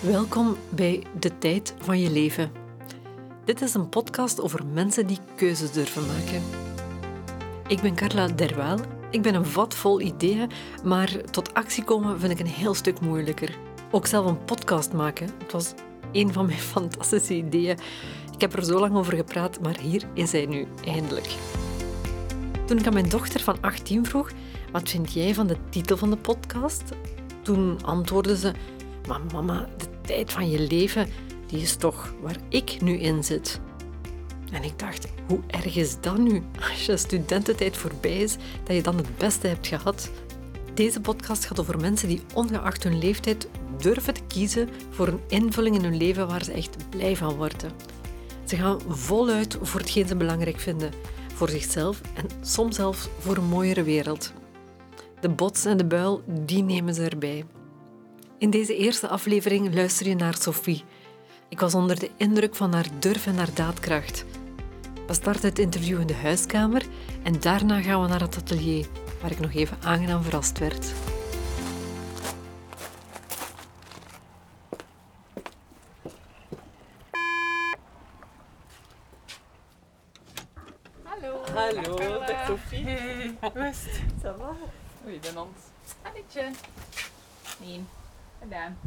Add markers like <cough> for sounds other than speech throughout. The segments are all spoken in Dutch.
Welkom bij De Tijd van Je Leven. Dit is een podcast over mensen die keuzes durven maken. Ik ben Carla Derwaal. Ik ben een vat vol ideeën, maar tot actie komen vind ik een heel stuk moeilijker. Ook zelf een podcast maken, het was een van mijn <laughs> fantastische ideeën. Ik heb er zo lang over gepraat, maar hier is hij nu, eindelijk. Toen ik aan mijn dochter van 18 vroeg, wat vind jij van de titel van de podcast? Toen antwoordde ze, maar mama, de tijd van je leven, die is toch waar ik nu in zit. En ik dacht, hoe erg is dat nu? Als je studententijd voorbij is, dat je dan het beste hebt gehad. Deze podcast gaat over mensen die ongeacht hun leeftijd durven te kiezen voor een invulling in hun leven waar ze echt blij van worden. Ze gaan voluit voor hetgeen ze belangrijk vinden, voor zichzelf en soms zelfs voor een mooiere wereld. De bots en de buil, die nemen ze erbij. In deze eerste aflevering luister je naar Sophie. Ik was onder de indruk van haar durf en haar daadkracht. We starten het interview in de huiskamer en daarna gaan we naar het atelier, waar ik nog even aangenaam verrast werd. Hallo. Hallo, dag Sophie. Hey, hoe is het? Ça va? Oei, de hond. Annetje. Nee, gedaan.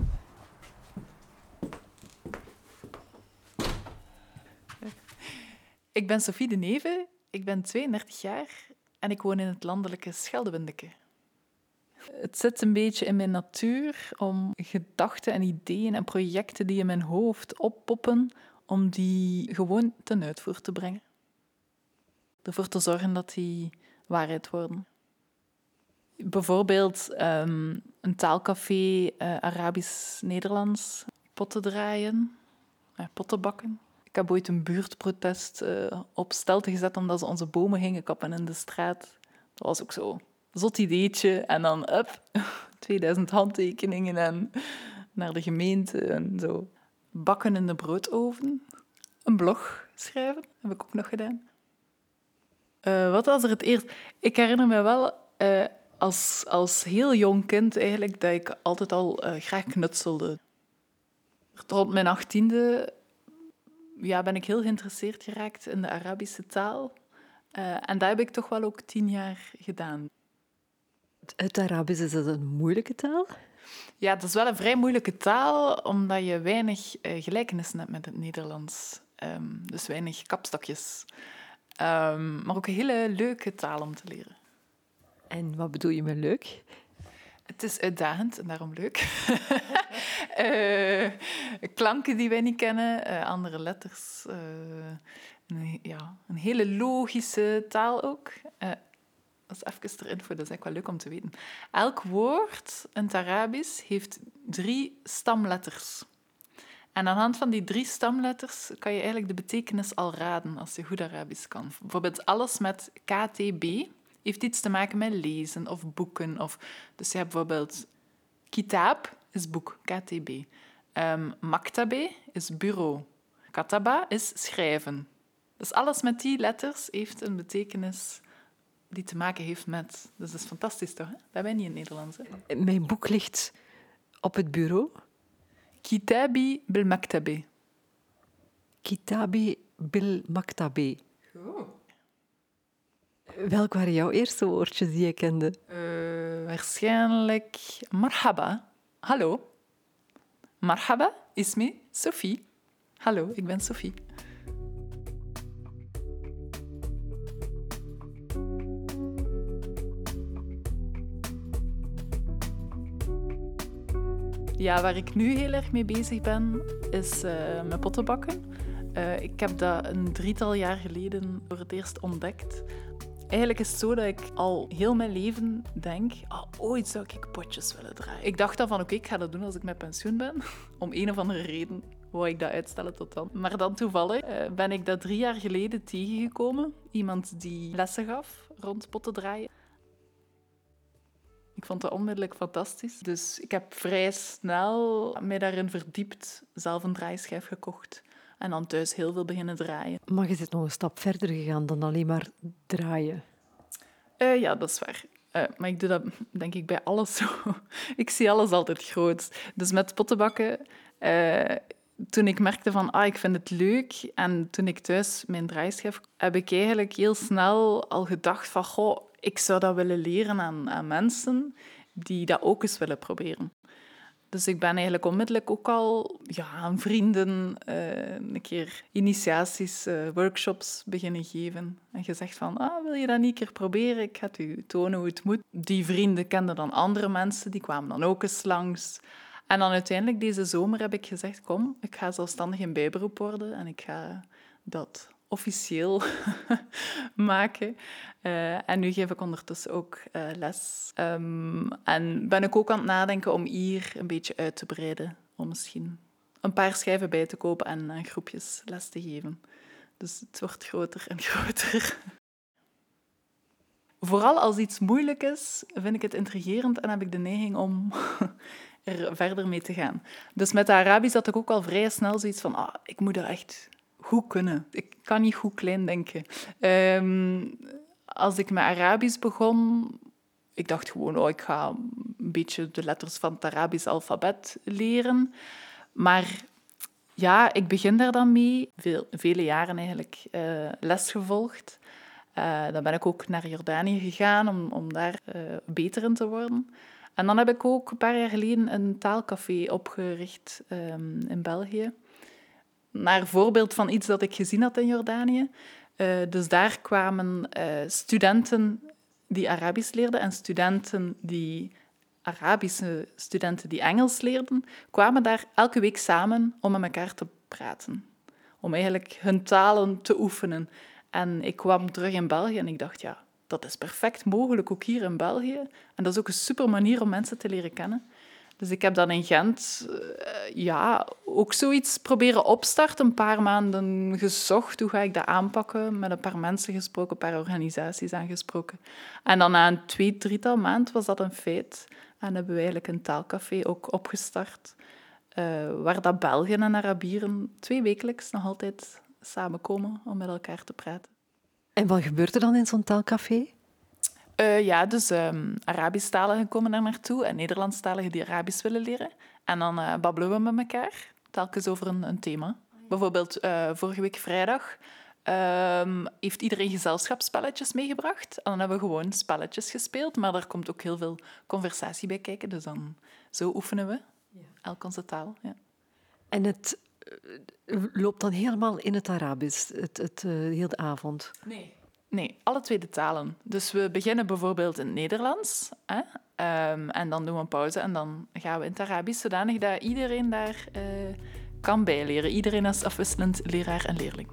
Ik ben Sophie de Neve, ik ben 32 jaar en ik woon in het landelijke Scheldewindeke. Het zit een beetje in mijn natuur om gedachten en ideeën en projecten die in mijn hoofd oppoppen, om die gewoon ten uitvoer te brengen. Ervoor te zorgen dat die waarheid worden. Bijvoorbeeld ehm, een taalcafé eh, Arabisch-Nederlands, potten draaien, eh, potten bakken. Ik heb ooit een buurtprotest eh, op stelte gezet omdat ze onze bomen gingen kappen in de straat. Dat was ook zo. Zot ideetje. En dan, up, <laughs> 2000 handtekeningen en naar de gemeente en zo. Bakken in de broodoven. Een blog schrijven, heb ik ook nog gedaan. Wat was er het eerst? Ik herinner me wel als, als heel jong kind eigenlijk dat ik altijd al eh, graag knutselde. Rond mijn achttiende ja, ben ik heel geïnteresseerd geraakt in de Arabische taal. Eh, en dat heb ik toch wel ook tien jaar gedaan. Het Arabisch is dat een moeilijke taal? Ja, het is wel een vrij moeilijke taal, omdat je weinig eh, gelijkenissen hebt met het Nederlands. Ehm, dus weinig kapstokjes. Ehm, maar ook een hele leuke taal om te leren. En wat bedoel je met leuk? Het is uitdagend en daarom leuk. <laughs> Eh, klanken die wij niet kennen, eh, andere letters. eh, een, ja, een hele logische taal ook. Dat is even erin voor, dat is eigenlijk wel leuk om te weten. Elk woord in het Arabisch heeft drie stamletters. En aan de hand van die drie stamletters kan je eigenlijk de betekenis al raden als je goed Arabisch kan. Bijvoorbeeld alles met KTB heeft iets te maken met lezen of boeken. Of, dus je hebt bijvoorbeeld kitab is boek, KTB. Ehm maktabe is bureau. Kataba is schrijven. Dus alles met die letters heeft een betekenis die te maken heeft met... Dus dat is fantastisch toch? Hè? Dat wij niet in het Nederlands. Hè? Mijn boek ligt op het bureau. Kitabi bil maktabe. Kitabi bil maktabi. Welk waren jouw eerste woordjes die je kende? Eh, waarschijnlijk marhaba. Hallo. Marhaba, ismi Sophie. Hallo, ik ben Sophie. Ja, waar ik nu heel erg mee bezig ben, is eh met pottenbakken. Eh, ik heb dat een drietal jaar geleden voor het eerst ontdekt. Eigenlijk is het zo dat ik al heel mijn leven denk, ah, ooit zou ik potjes willen draaien. Ik dacht dan van, oké, ik ga dat doen als ik met pensioen ben. <laughs> Om een of andere reden wou ik dat uitstellen tot dan. Maar dan toevallig eh, ben ik dat drie jaar geleden tegengekomen. Iemand die lessen gaf rond potten draaien. Ik vond dat onmiddellijk fantastisch. Dus ik heb vrij snel mij daarin verdiept, zelf een draaischijf gekocht. En dan thuis heel veel beginnen draaien. Maar je zit nog een stap verder gegaan dan alleen maar draaien. Eh, ja, dat is waar. Eh, maar ik doe dat denk ik bij alles zo. <laughs> ik zie alles altijd groot. Dus met pottenbakken, uh, toen ik merkte van, ah, ik vind het leuk, en toen ik thuis mijn draaischijf, heb ik eigenlijk heel snel al gedacht van, goh, ik zou dat willen leren aan, aan mensen die dat ook eens willen proberen. Dus ik ben eigenlijk onmiddellijk ook al ja, aan vrienden uh, een keer initiaties, uh, workshops beginnen geven. En gezegd van, ah, wil je dat niet een keer proberen? Ik ga het u tonen hoe het moet. Die vrienden kenden dan andere mensen, die kwamen dan ook eens langs. En dan uiteindelijk deze zomer heb ik gezegd, kom, ik ga zelfstandig in bijberoep worden en ik ga dat officieel <laughs> maken. Uh, en nu geef ik ondertussen ook uh, les. Um, en ben ik ook aan het nadenken om hier een beetje uit te breiden. Om misschien een paar schijven bij te kopen en groepjes les te geven. Dus het wordt groter en <laughs> groter. Vooral als iets moeilijk is, vind ik het intrigerend en heb ik de neiging om <laughs> er verder mee te gaan. Dus met de Arabisch had ik ook al vrij snel zoiets van, ah, ik moet er echt goed kunnen. Ik kan niet goed klein denken. Um, als ik met Arabisch begon, ik dacht gewoon, oh, ik ga een beetje de letters van het Arabisch alfabet leren. Maar ja, ik begin daar dan mee. Veel, vele jaren eigenlijk uh, les gevolgd. Uh, dan ben ik ook naar Jordanië gegaan om, om daar uh, beter in te worden. En dan heb ik ook een paar jaar geleden een taalcafé opgericht um, in België naar voorbeeld van iets dat ik gezien had in Jordanië. Uh, dus daar kwamen uh, studenten die Arabisch leerden en studenten die Arabische studenten die Engels leerden, kwamen daar elke week samen om met elkaar te praten. Om eigenlijk hun talen te oefenen. En ik kwam terug in België en ik dacht, ja, dat is perfect mogelijk ook hier in België. En dat is ook een super manier om mensen te leren kennen. Dus ik heb dan in Gent uh, ja, ook zoiets proberen opstarten. Een paar maanden gezocht, hoe ga ik dat aanpakken? Met een paar mensen gesproken, een paar organisaties aangesproken. En dan na een twee, drietal maand was dat een feit. En hebben we eigenlijk een taalcafé ook opgestart. Uh, waar dat Belgen en Arabieren twee wekelijks nog altijd samenkomen om met elkaar te praten. En wat gebeurt er dan in zo'n taalcafé? Uh, ja, dus um, Arabisch-taligen komen daar naartoe en Nederlandstaligen die Arabisch willen leren. En dan uh, babbelen we met elkaar, telkens over een, een thema. Bijvoorbeeld uh, vorige week vrijdag um, heeft iedereen gezelschapsspelletjes meegebracht. En dan hebben we gewoon spelletjes gespeeld, maar daar komt ook heel veel conversatie bij kijken. Dus dan, zo oefenen we, ja. elk onze taal. Ja. En het loopt dan helemaal in het Arabisch, het, het, heel de avond? Nee. Nee, alle twee de talen. Dus we beginnen bijvoorbeeld in het Nederlands. Hè? Um, en dan doen we een pauze en dan gaan we in het Arabisch, zodanig dat iedereen daar uh, kan bijleren. Iedereen is afwisselend leraar en leerling.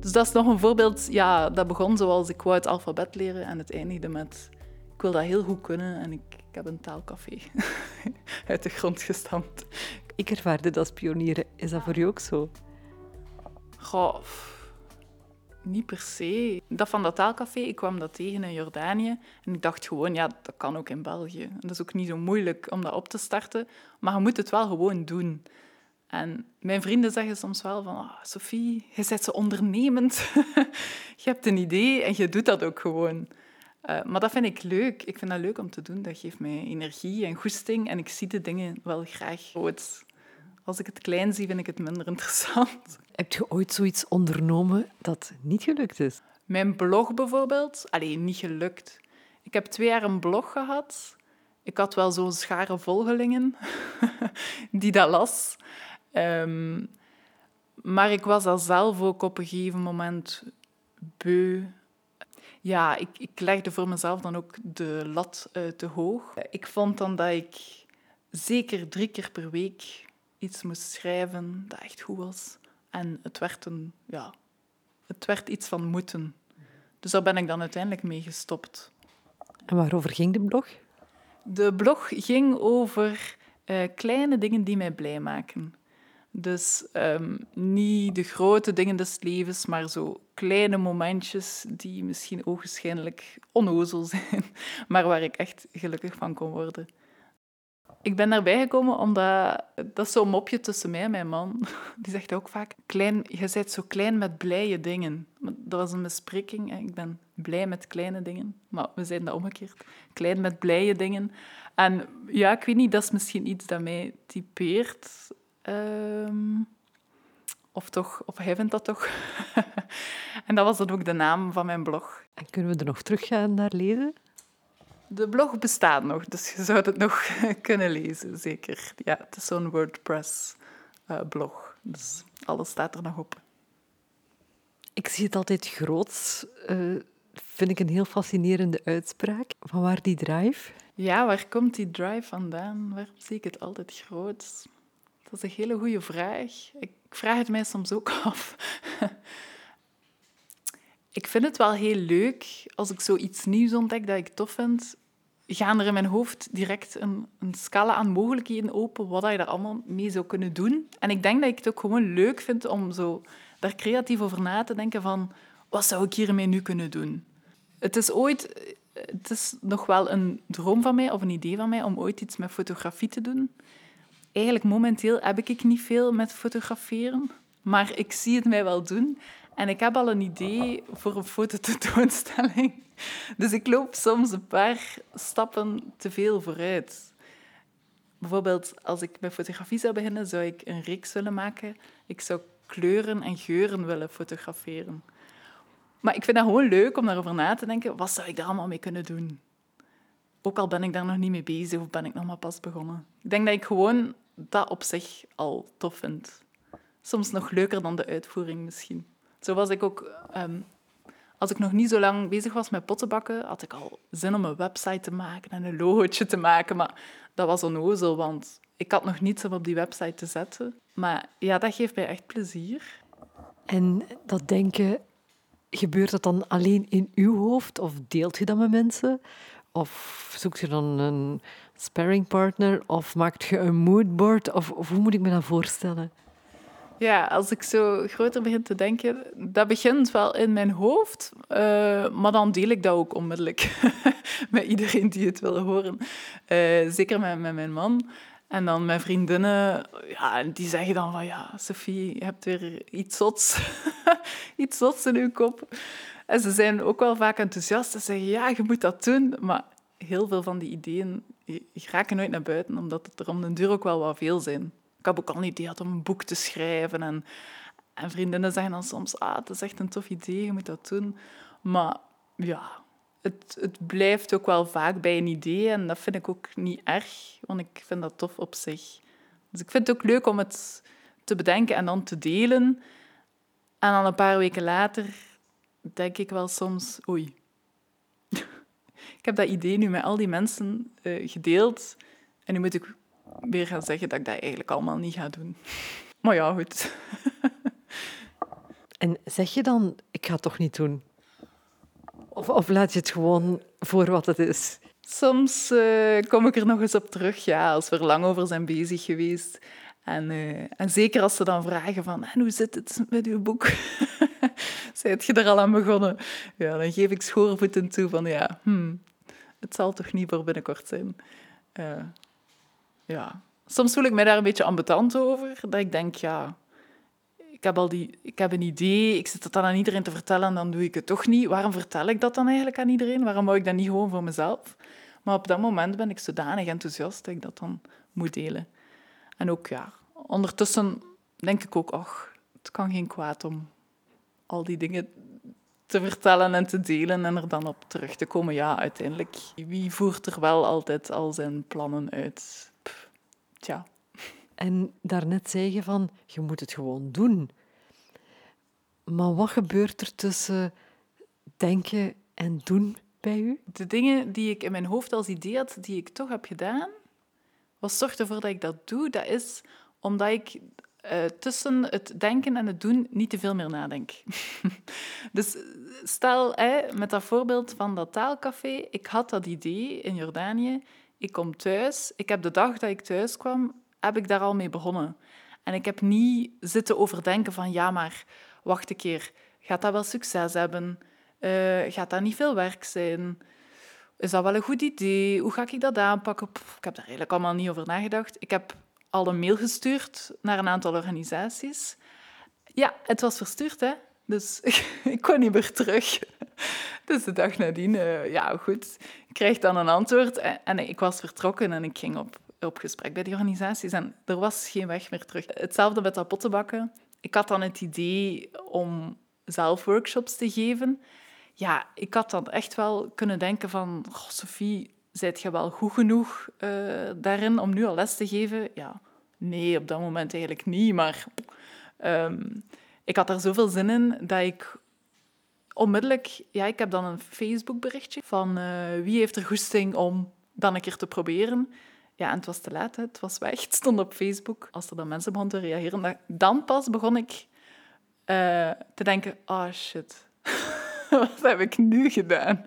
Dus dat is nog een voorbeeld. Ja, dat begon zoals ik wou het alfabet leren en het eindigde met ik wil dat heel goed kunnen en ik ik heb een taalcafé <laughs> uit de grond gestampt. Ik ervaar dit als pionieren. Is dat voor jou ook zo? Goh, niet per se. Dat van dat taalcafé, ik kwam dat tegen in Jordanië. En ik dacht gewoon, ja, dat kan ook in België. En dat is ook niet zo moeilijk om dat op te starten. Maar je moet het wel gewoon doen. En mijn vrienden zeggen soms wel van... Oh, Sophie, je bent zo ondernemend. <laughs> je hebt een idee en je doet dat ook gewoon. Uh, maar dat vind ik leuk. Ik vind dat leuk om te doen. Dat geeft mij energie en goesting. En ik zie de dingen wel graag groot. Als ik het klein zie, vind ik het minder interessant. <laughs> Heb je ooit zoiets ondernomen dat niet gelukt is? Mijn blog bijvoorbeeld. Alleen niet gelukt. Ik heb twee jaar een blog gehad. Ik had wel zo'n schare volgelingen <laughs> die dat las. Um, maar ik was al zelf ook op een gegeven moment beu ja, ik, ik legde voor mezelf dan ook de lat uh, te hoog. Ik vond dan dat ik zeker drie keer per week iets moest schrijven dat echt goed was. En het werd, een, ja, het werd iets van moeten. Dus daar ben ik dan uiteindelijk mee gestopt. En waarover ging de blog? De blog ging over uh, kleine dingen die mij blij maken. Dus um, niet de grote dingen des levens, maar zo kleine momentjes die misschien ogenschijnlijk onnozel <laughs> zijn, maar waar ik echt gelukkig van kon worden. Ik ben daarbij gekomen omdat... Dat is zo'n mopje tussen mij en mijn man. <laughs> Die zegt ook vaak, klein, je bent zo klein met blije dingen. Dat was een bespreking. Ik ben blij met kleine dingen. Maar we zijn dat omgekeerd. Klein met blije dingen. En ja, ik weet niet, dat is misschien iets dat mij typeert. Ehm, of toch, vindt dat toch. <laughs> en dat was dan ook de naam van mijn blog. En kunnen we er nog terug gaan naar lezen? De blog bestaat nog, dus je zou het nog <laughs> kunnen lezen, zeker. Ja, het is zo'n WordPress-blog, dus alles staat er nog op. Ik zie het altijd groots. Uh, vind ik een heel fascinerende uitspraak. Van waar die drive? Ja, waar komt die drive vandaan? Waar zie ik het altijd groot? Dat is een hele goede vraag. Ik vraag het mij soms ook <laughs> af. ik vind het wel heel leuk als ik zoiets nieuws ontdek dat ik tof vind. Gaan er in mijn hoofd direct een, een scala aan mogelijkheden open wat je daar allemaal mee zou kunnen doen. En ik denk dat ik het ook gewoon leuk vind om zo daar creatief over na te denken van wat zou ik hiermee nu kunnen doen? Het is ooit het is nog wel een droom van mij of een idee van mij om ooit iets met fotografie te doen. Eigenlijk momenteel heb ik niet veel met fotograferen, maar ik zie het mij wel doen. En ik heb al een idee voor een fototentoonstelling. <laughs> Dus ik loop soms een paar stappen te veel vooruit. Bijvoorbeeld, als ik met fotografie zou beginnen, zou ik een reeks willen maken. Ik zou kleuren en geuren willen fotograferen. Maar ik vind dat gewoon leuk om daarover na te denken. Wat zou ik daar allemaal mee kunnen doen? Ook al ben ik daar nog niet mee bezig of ben ik nog maar pas begonnen. Ik denk dat ik gewoon dat op zich al tof vind. Soms nog leuker dan de uitvoering misschien. Zo was ik ook... Ehm, als ik nog niet zo lang bezig was met pottenbakken, had ik al zin om een website te maken en een logootje te maken. Maar dat was onnozel, want ik had nog niets om op die website te zetten. Maar ja, dat geeft mij echt plezier. En dat denken gebeurt dat dan alleen in uw hoofd of deelt je dat met mensen? Of zoekt je dan een sparringpartner of maakt je een moodboard? Of, of hoe moet ik me dat voorstellen? Ja, als ik zo groter begin te denken, dat begint wel in mijn hoofd, uh, maar dan deel ik dat ook onmiddellijk <laughs> met iedereen die het wil horen. Uh, zeker met, met mijn man. En dan mijn vriendinnen, ja, die zeggen dan van ja, Sophie, je hebt weer iets zots, <laughs> iets zots in je kop. En ze zijn ook wel vaak enthousiast en zeggen ja, je moet dat doen. Maar heel veel van die ideeën raken nooit naar buiten, omdat het er om de duur ook wel wat veel zijn. Ik heb ook al een idee gehad om een boek te schrijven. En, en vriendinnen zeggen dan soms, ah, het is echt een tof idee, je moet dat doen. Maar ja, het, het blijft ook wel vaak bij een idee en dat vind ik ook niet erg, want ik vind dat tof op zich. Dus ik vind het ook leuk om het te bedenken en dan te delen. En dan een paar weken later denk ik wel soms, oei, ik heb dat idee nu met al die mensen uh, gedeeld en nu moet ik weer gaan zeggen dat ik dat eigenlijk allemaal niet ga doen. Maar ja, goed. <laughs> en zeg je dan, ik ga het toch niet doen? Of, of laat je het gewoon voor wat het is? Soms uh, kom ik er nog eens op terug, ja, als we er lang over zijn bezig geweest. En, uh, en zeker als ze dan vragen van, en hoe zit het met uw boek? <laughs> Zijt je er al aan begonnen? Ja, dan geef ik schoorvoeten toe van, ja, hmm, het zal toch niet voor binnenkort zijn. Uh, ja. Soms voel ik mij daar een beetje ambetant over, dat ik denk, ja, ik heb, al die, ik heb een idee, ik zit het dan aan iedereen te vertellen en dan doe ik het toch niet. Waarom vertel ik dat dan eigenlijk aan iedereen? Waarom hou ik dat niet gewoon voor mezelf? Maar op dat moment ben ik zodanig enthousiast dat ik dat dan moet delen. En ook, ja, ondertussen denk ik ook, ach, het kan geen kwaad om al die dingen te vertellen en te delen en er dan op terug te komen. Ja, uiteindelijk, wie voert er wel altijd al zijn plannen uit? Pff, tja. En daarnet zei je van, je moet het gewoon doen. Maar wat gebeurt er tussen denken en doen bij u? De dingen die ik in mijn hoofd als idee had, die ik toch heb gedaan, wat zorgt ervoor dat ik dat doe? Dat is omdat ik uh, tussen het denken en het doen niet te veel meer nadenk. <laughs> dus stel, met dat voorbeeld van dat taalcafé, ik had dat idee in Jordanië, ik kom thuis, ik heb de dag dat ik thuis kwam, heb ik daar al mee begonnen. En ik heb niet zitten overdenken van, ja, maar wacht een keer, gaat dat wel succes hebben? Uh, gaat dat niet veel werk zijn? is dat wel een goed idee? Hoe ga ik dat aanpakken? Ik heb daar eigenlijk allemaal niet over nagedacht. Ik heb al een mail gestuurd naar een aantal organisaties. Ja, het was verstuurd, hè. Dus <laughs> ik kon niet meer terug. <laughs> Dus de dag nadien, uh, ja goed, ik kreeg dan een antwoord. En ik was vertrokken en ik ging op, op gesprek bij die organisaties. En er was geen weg meer terug. Hetzelfde met dat pottenbakken. Ik had dan het idee om zelf workshops te geven. Ja, ik had dan echt wel kunnen denken van... Oh, Sophie, zijt je wel goed genoeg uh, daarin om nu al les te geven? Ja, nee, op dat moment eigenlijk niet. Maar um, ik had er zoveel zin in dat ik onmiddellijk... Ja, ik heb dan een Facebook-berichtje van uh, wie heeft er goesting om dan een keer te proberen. Ja, en het was te laat, hè. het was weg. <laughs> Het stond op Facebook. Als er dan mensen begonnen te reageren, dan pas begon ik uh, te denken... Oh, shit. <laughs> Wat heb ik nu gedaan?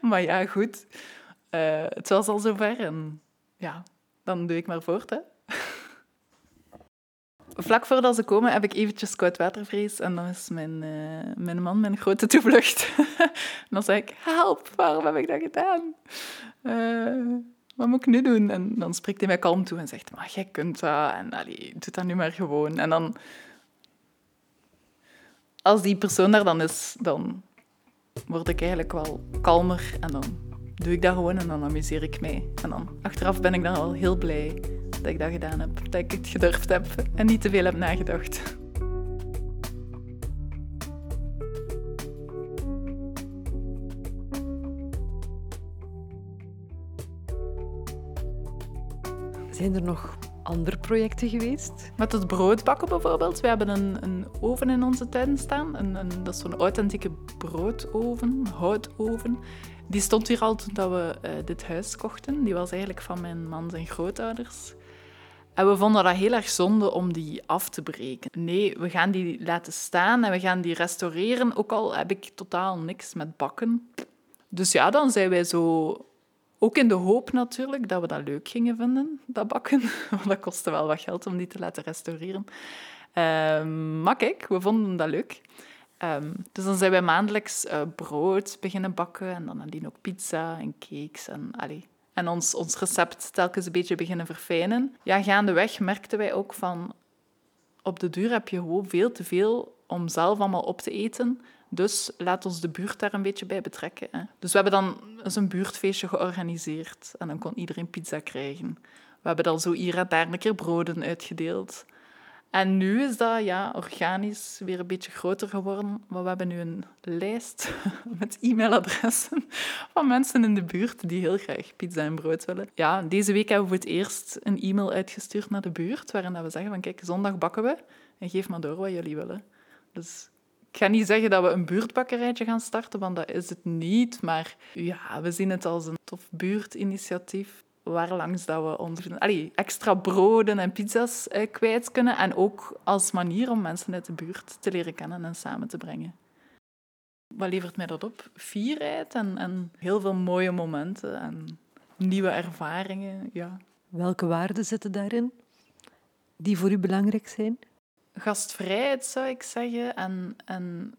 maar ja, goed. Uh, het was al zover en ja, dan doe ik maar voort, hè vlak voordat ze komen heb ik eventjes koudwatervrees en dan is mijn, uh, mijn man mijn grote toevlucht. <laughs> en dan zeg ik, help, waarom heb ik dat gedaan? Uh, wat moet ik nu doen? En dan spreekt hij mij kalm toe en zegt, maar jij kunt dat en doe dat nu maar gewoon. En dan, als die persoon daar dan is, dan word ik eigenlijk wel kalmer en dan doe ik dat gewoon en dan amuseer ik mij. En dan achteraf ben ik dan wel heel blij dat ik dat gedaan heb, dat ik het gedurfd heb en niet te veel heb nagedacht. Zijn er nog andere projecten geweest? Met het broodbakken bijvoorbeeld. We hebben een, een oven in onze tuin staan. Een, een, dat is zo'n authentieke broodoven, houtoven. Die stond hier al toen we uh, dit huis kochten. Die was eigenlijk van mijn man zijn grootouders. En we vonden dat heel erg zonde om die af te breken. Nee, we gaan die laten staan en we gaan die restaureren, ook al heb ik totaal niks met bakken. Dus ja, dan zijn wij zo... Ook in de hoop natuurlijk dat we dat leuk gingen vinden, dat bakken. <laughs> Want dat kostte wel wat geld om die te laten restaureren. Um, maar kijk, we vonden dat leuk. Um, dus dan zijn wij maandelijks uh, brood beginnen bakken en dan nadien ook pizza en cakes en allee, en ons, ons recept telkens een beetje beginnen verfijnen. Ja, gaandeweg merkten wij ook van... Op de duur heb je gewoon veel te veel om zelf allemaal op te eten. Dus laat ons de buurt daar een beetje bij betrekken. Hè. Dus we hebben dan eens een buurtfeestje georganiseerd. En dan kon iedereen pizza krijgen. We hebben dan zo hier en daar een keer broden uitgedeeld. En nu is dat ja, organisch weer een beetje groter geworden. Maar we hebben nu een lijst <laughs> met e-mailadressen van mensen in de buurt die heel graag pizza en brood willen. Ja, deze week hebben we voor het eerst een e-mail uitgestuurd naar de buurt, waarin we zeggen van kijk, zondag bakken we en geef maar door wat jullie willen. Dus ik ga niet zeggen dat we een buurtbakkerijtje gaan starten, want dat is het niet. Maar ja, we zien het als een tof buurtinitiatief waarlangs dat we onze allee, extra broden en pizza's eh, kwijt kunnen. En ook als manier om mensen uit de buurt te leren kennen en samen te brengen. Wat levert mij dat op? Fierheid en, en heel veel mooie momenten en nieuwe ervaringen. Ja. Welke waarden zitten daarin die voor u belangrijk zijn? Gastvrijheid zou ik zeggen en, en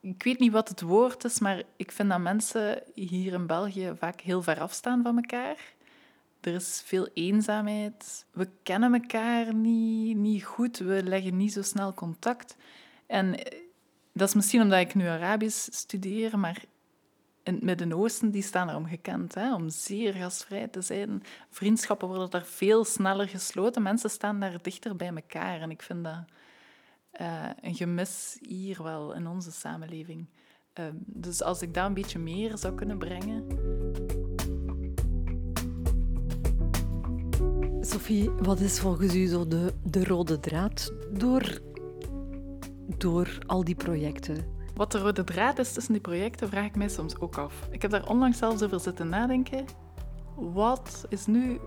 ik weet niet wat het woord is, maar ik vind dat mensen hier in België vaak heel ver afstaan van elkaar. Er is veel eenzaamheid. We kennen elkaar niet, niet goed. We leggen niet zo snel contact. En eh, dat is misschien omdat ik nu Arabisch studeer, maar in het Midden-Oosten die staan erom gekend, hè, om zeer gastvrij te zijn. Vriendschappen worden daar veel sneller gesloten. Mensen staan daar dichter bij elkaar. En ik vind dat uh, een gemis hier wel in onze samenleving. Uh, dus als ik daar een beetje meer zou kunnen brengen. Sophie, wat is volgens u zo de, de rode draad door, door al die projecten? Wat de rode draad is tussen die projecten, vraag ik mij soms ook af. Ik heb daar onlangs zelfs over zitten nadenken. Wat is nu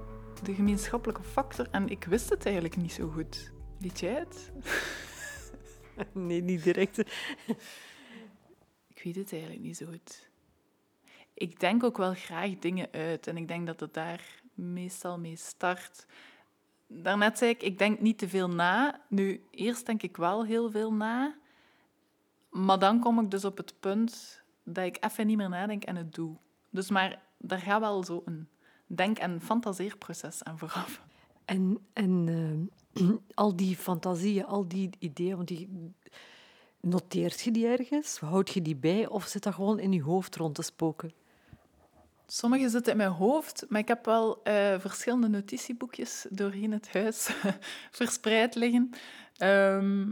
de gemeenschappelijke factor? En ik wist het eigenlijk niet zo goed. Weet jij het? <laughs> <laughs> nee, niet direct. ik weet het eigenlijk niet zo goed. Ik denk ook wel graag dingen uit en ik denk dat het daar meestal mee start. Daarnet zei ik, ik denk niet te veel na. Nu, eerst denk ik wel heel veel na. Maar dan kom ik dus op het punt dat ik even niet meer nadenk en het doe. Dus maar daar gaat wel zo een denk- en fantaseerproces aan vooraf. En, en eh, <clears throat> al die fantasieën, al die ideeën, die, noteert je die ergens? Houd je die bij of zit dat gewoon in je hoofd rond te spoken? Sommige zitten in mijn hoofd, maar ik heb wel eh, verschillende notitieboekjes doorheen het huis <laughs> verspreid liggen. Ehm,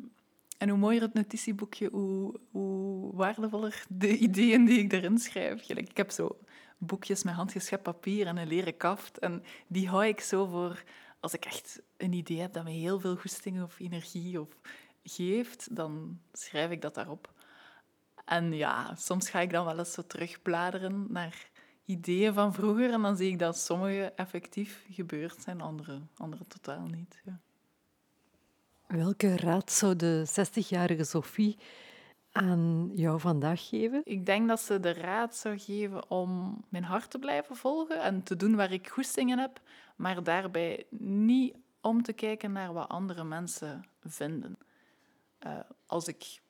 en hoe mooier het notitieboekje, hoe, hoe waardevoller de <laughs> ideeën die ik erin schrijf. Ik heb zo boekjes met handgeschept papier en een leren kaft. En die hou ik zo voor als ik echt een idee heb dat me heel veel goesting of energie of geeft, dan schrijf ik dat daarop. En ja, soms ga ik dan wel eens zo terugbladeren naar ideeën van vroeger en dan zie ik dat sommige effectief gebeurd zijn, andere, andere totaal niet. Ja. Welke raad zou de 60-jarige Sophie aan jou vandaag geven? Ik denk dat ze de raad zou geven om mijn hart te blijven volgen en te doen waar ik goestingen heb, maar daarbij niet om te kijken naar wat andere mensen vinden. Uh, als ik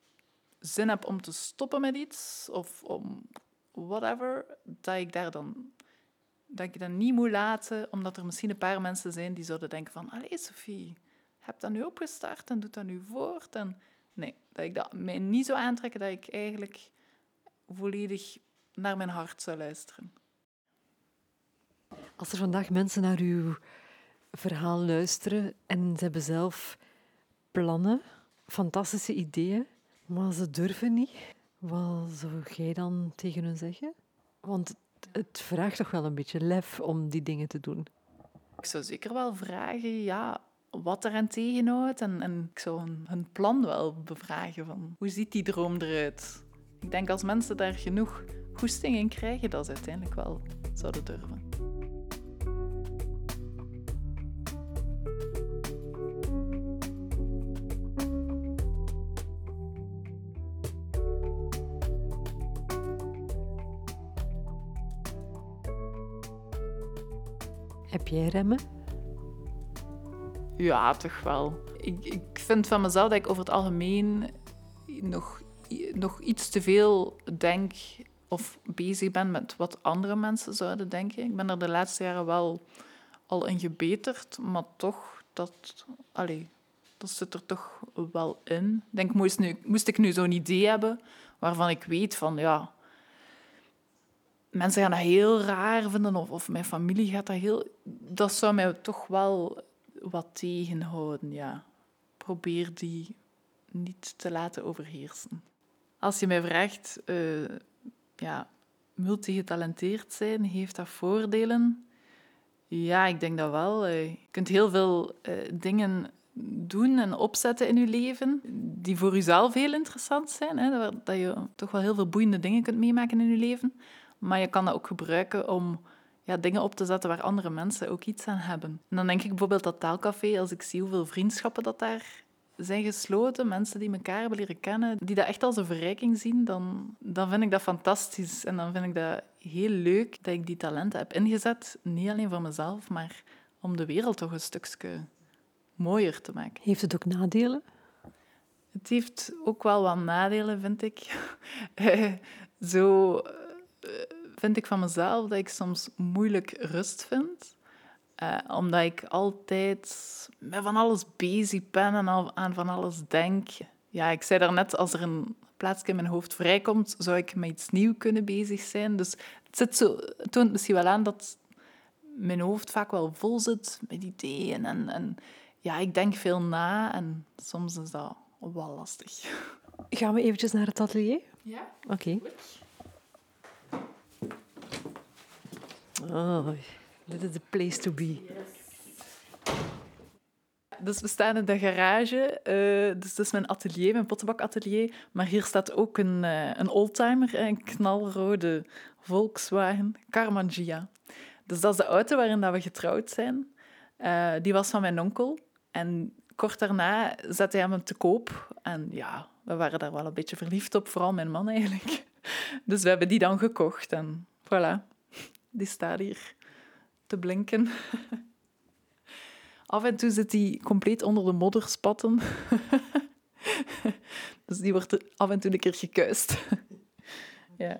zin heb om te stoppen met iets of om whatever, dat ik daar dan dat ik dat niet moet laten, omdat er misschien een paar mensen zijn die zouden denken van allee Sophie, heb dat nu opgestart en doet dat nu voort. En nee, dat ik dat mij niet zou aantrekken dat ik eigenlijk volledig naar mijn hart zou luisteren. Als er vandaag mensen naar uw verhaal luisteren en ze hebben zelf plannen, fantastische ideeën, maar ze durven niet, wat zou jij dan tegen hen zeggen? Want het vraagt toch wel een beetje lef om die dingen te doen. Ik zou zeker wel vragen, ja, wat er aan tegenhoudt. En, en ik zou hun, plan wel bevragen van hoe ziet die droom eruit. Ik denk als mensen daar genoeg goesting in krijgen, dat ze uiteindelijk wel zouden durven. Remmen? Ja, toch wel. Ik, ik vind van mezelf dat ik over het algemeen nog, nog iets te veel denk of bezig ben met wat andere mensen zouden denken. Ik ben er de laatste jaren wel al in gebeterd, maar toch, dat, allez, dat zit er toch wel in. Ik denk, moest, nu, moest ik nu zo'n idee hebben waarvan ik weet van, ja, mensen gaan dat heel raar vinden, of, of mijn familie gaat dat heel... Dat zou mij toch wel wat tegenhouden, ja. Probeer die niet te laten overheersen. Als je mij vraagt, uh, ja, multigetalenteerd zijn, heeft dat voordelen? Ja, ik denk dat wel. Eh. Je kunt heel veel uh, dingen doen en opzetten in je leven die voor jezelf heel interessant zijn. Hè? Dat je toch wel heel veel boeiende dingen kunt meemaken in je leven. Maar je kan dat ook gebruiken om ja, dingen op te zetten waar andere mensen ook iets aan hebben. En dan denk ik bijvoorbeeld dat taalcafé, als ik zie hoeveel vriendschappen dat daar zijn gesloten, mensen die elkaar hebben leren kennen, die dat echt als een verrijking zien, dan, dan vind ik dat fantastisch. En dan vind ik dat heel leuk dat ik die talenten heb ingezet, niet alleen voor mezelf, maar om de wereld toch een stukje mooier te maken. Heeft het ook nadelen? Het heeft ook wel wat nadelen, vind ik. <laughs> Zo vind ik van mezelf dat ik soms moeilijk rust vind. Uh, omdat ik altijd met van alles bezig ben en al aan van alles denk. Ja, ik zei daarnet, als er een plaatsje in mijn hoofd vrijkomt, zou ik met iets nieuws kunnen bezig zijn. Dus het, zit zo, het toont misschien wel aan dat mijn hoofd vaak wel vol zit met ideeën. En, en ja, ik denk veel na en soms is dat wel lastig. Gaan we eventjes naar het atelier? Ja. Oké. Oh, dit is the place to be. Dus we staan in de garage. Uh, dus dat is mijn atelier, mijn pottenbakatelier. Maar hier staat ook een, uh, een oldtimer, een knalrode Volkswagen Carmangia. Dus dat is de auto waarin dat we getrouwd zijn. Uh, die was van mijn onkel. En kort daarna zette hij hem te koop. En ja, we waren daar wel een beetje verliefd op, vooral mijn man eigenlijk. <laughs> Dus we hebben die dan gekocht en voilà. Die staat hier te blinken. <laughs> Af en toe zit hij compleet onder de modderspatten. <laughs> dus die wordt af en toe een keer gekuist. <laughs> ja.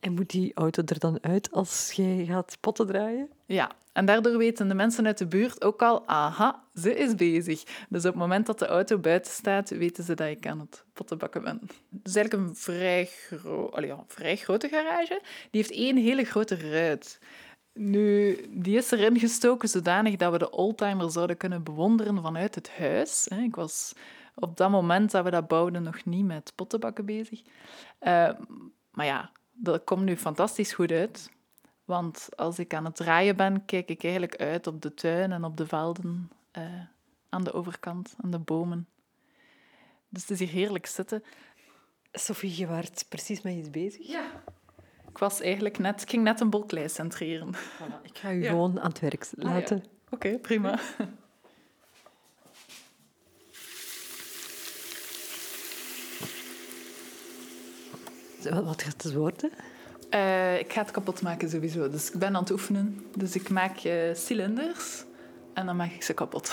En moet die auto er dan uit als jij gaat potten draaien? Ja, en daardoor weten de mensen uit de buurt ook al, aha, ze is bezig. Dus op het moment dat de auto buiten staat, weten ze dat ik aan het pottenbakken ben. Het is eigenlijk een vrij, gro vrij grote garage. Die heeft één hele grote ruit. Nu, die is erin gestoken zodanig dat we de oldtimer zouden kunnen bewonderen vanuit het huis. Ik was op dat moment dat we dat bouwden nog niet met pottenbakken bezig. Uh, maar ja, dat komt nu fantastisch goed uit. Want als ik aan het draaien ben, kijk ik eigenlijk uit op de tuin en op de velden uh, aan de overkant, aan de bomen. Dus het is hier heerlijk zitten. Sophie, je waart precies met iets bezig. Ja. Ik was eigenlijk net, ik ging net een bolklei centreren. Voilà, ik ga u gewoon aan het werk ah, laten. Oké, okay, prima. Wat gaat het worden? Uh, ik ga het kapot maken sowieso. Dus ik ben aan het oefenen. Dus ik maak uh, cilinders en dan maak ik ze kapot.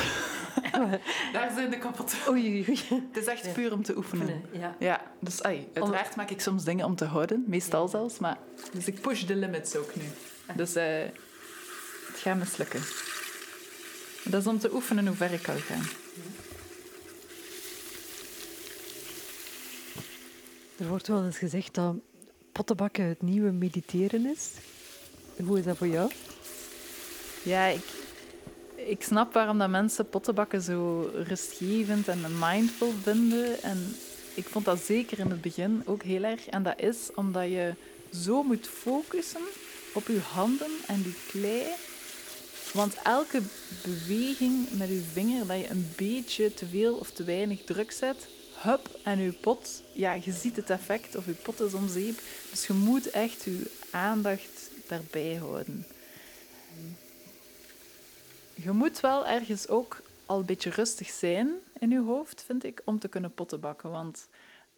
<laughs> Daar zijn de kapot. Oei, oei. Het is echt puur om te oefenen. Ja. ja dus ay, uiteraard maak ik soms dingen om te houden, meestal zelfs. Maar, dus ik push de limits ook nu. Dus uh, het gaat mislukken. Dat is om te oefenen hoe ver ik kan gaan. Er wordt wel eens gezegd dat pottenbakken het nieuwe mediteren is. Hoe is dat voor jou? Ja, ik, ik snap waarom dat mensen pottenbakken zo rustgevend en mindful vinden. En ik vond dat zeker in het begin ook heel erg. En dat is omdat je zo moet focussen op je handen en die klei. Want elke beweging met je vinger dat je een beetje te veel of te weinig druk zet, hup, en je pot, ja, je ziet het effect of je pot is om zeep. Dus je moet echt je aandacht daarbij houden. Je moet wel ergens ook al een beetje rustig zijn in je hoofd, vind ik, om te kunnen potten bakken. Want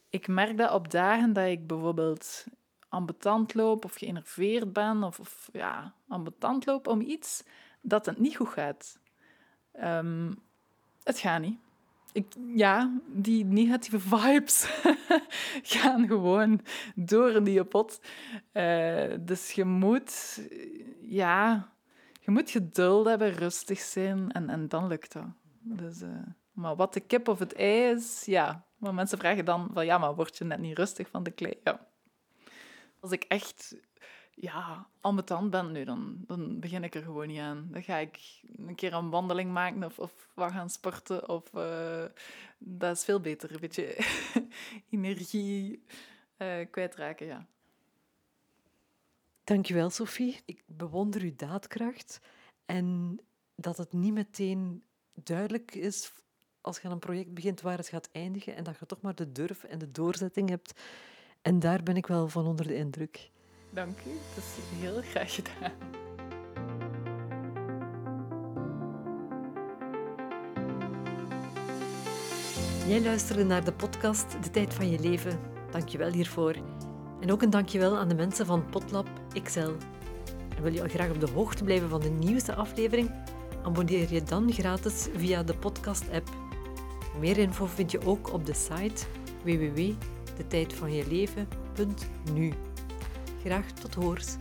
ik merk dat op dagen dat ik bijvoorbeeld ambetant loop of geënerveerd ben of, of ja, ambetant loop om iets, dat het niet goed gaat. Um, het gaat niet ik, ja, die negatieve vibes <laughs> gaan gewoon door in die pot. Uh, dus je moet, ja, je moet geduld hebben, rustig zijn en, en dan lukt dat. Dus, uh, maar wat de kip of het ei is, ja. Maar mensen vragen dan van, ja, maar word je net niet rustig van de klei? Ja. Als ik echt ja, ambetant ben nu, dan, dan begin ik er gewoon niet aan. Dan ga ik een keer een wandeling maken of, of gaan sporten. Of, uh, dat is veel beter. Een beetje <laughs> energie uh, kwijtraken, ja. Dankjewel, Sophie. Ik bewonder uw daadkracht. En dat het niet meteen duidelijk is als je aan een project begint waar het gaat eindigen. En dat je toch maar de durf en de doorzetting hebt. En daar ben ik wel van onder de indruk. Dank u, dat is heel graag gedaan. Jij luisterde naar de podcast De Tijd van Je Leven. Dank je wel hiervoor. En ook een dankjewel aan de mensen van Potlab XL. En wil je al graag op de hoogte blijven van de nieuwste aflevering? Abonneer je dan gratis via de podcast-app. Meer info vind je ook op de site www.detijdvanjeleven.nu. Graag tot hoors.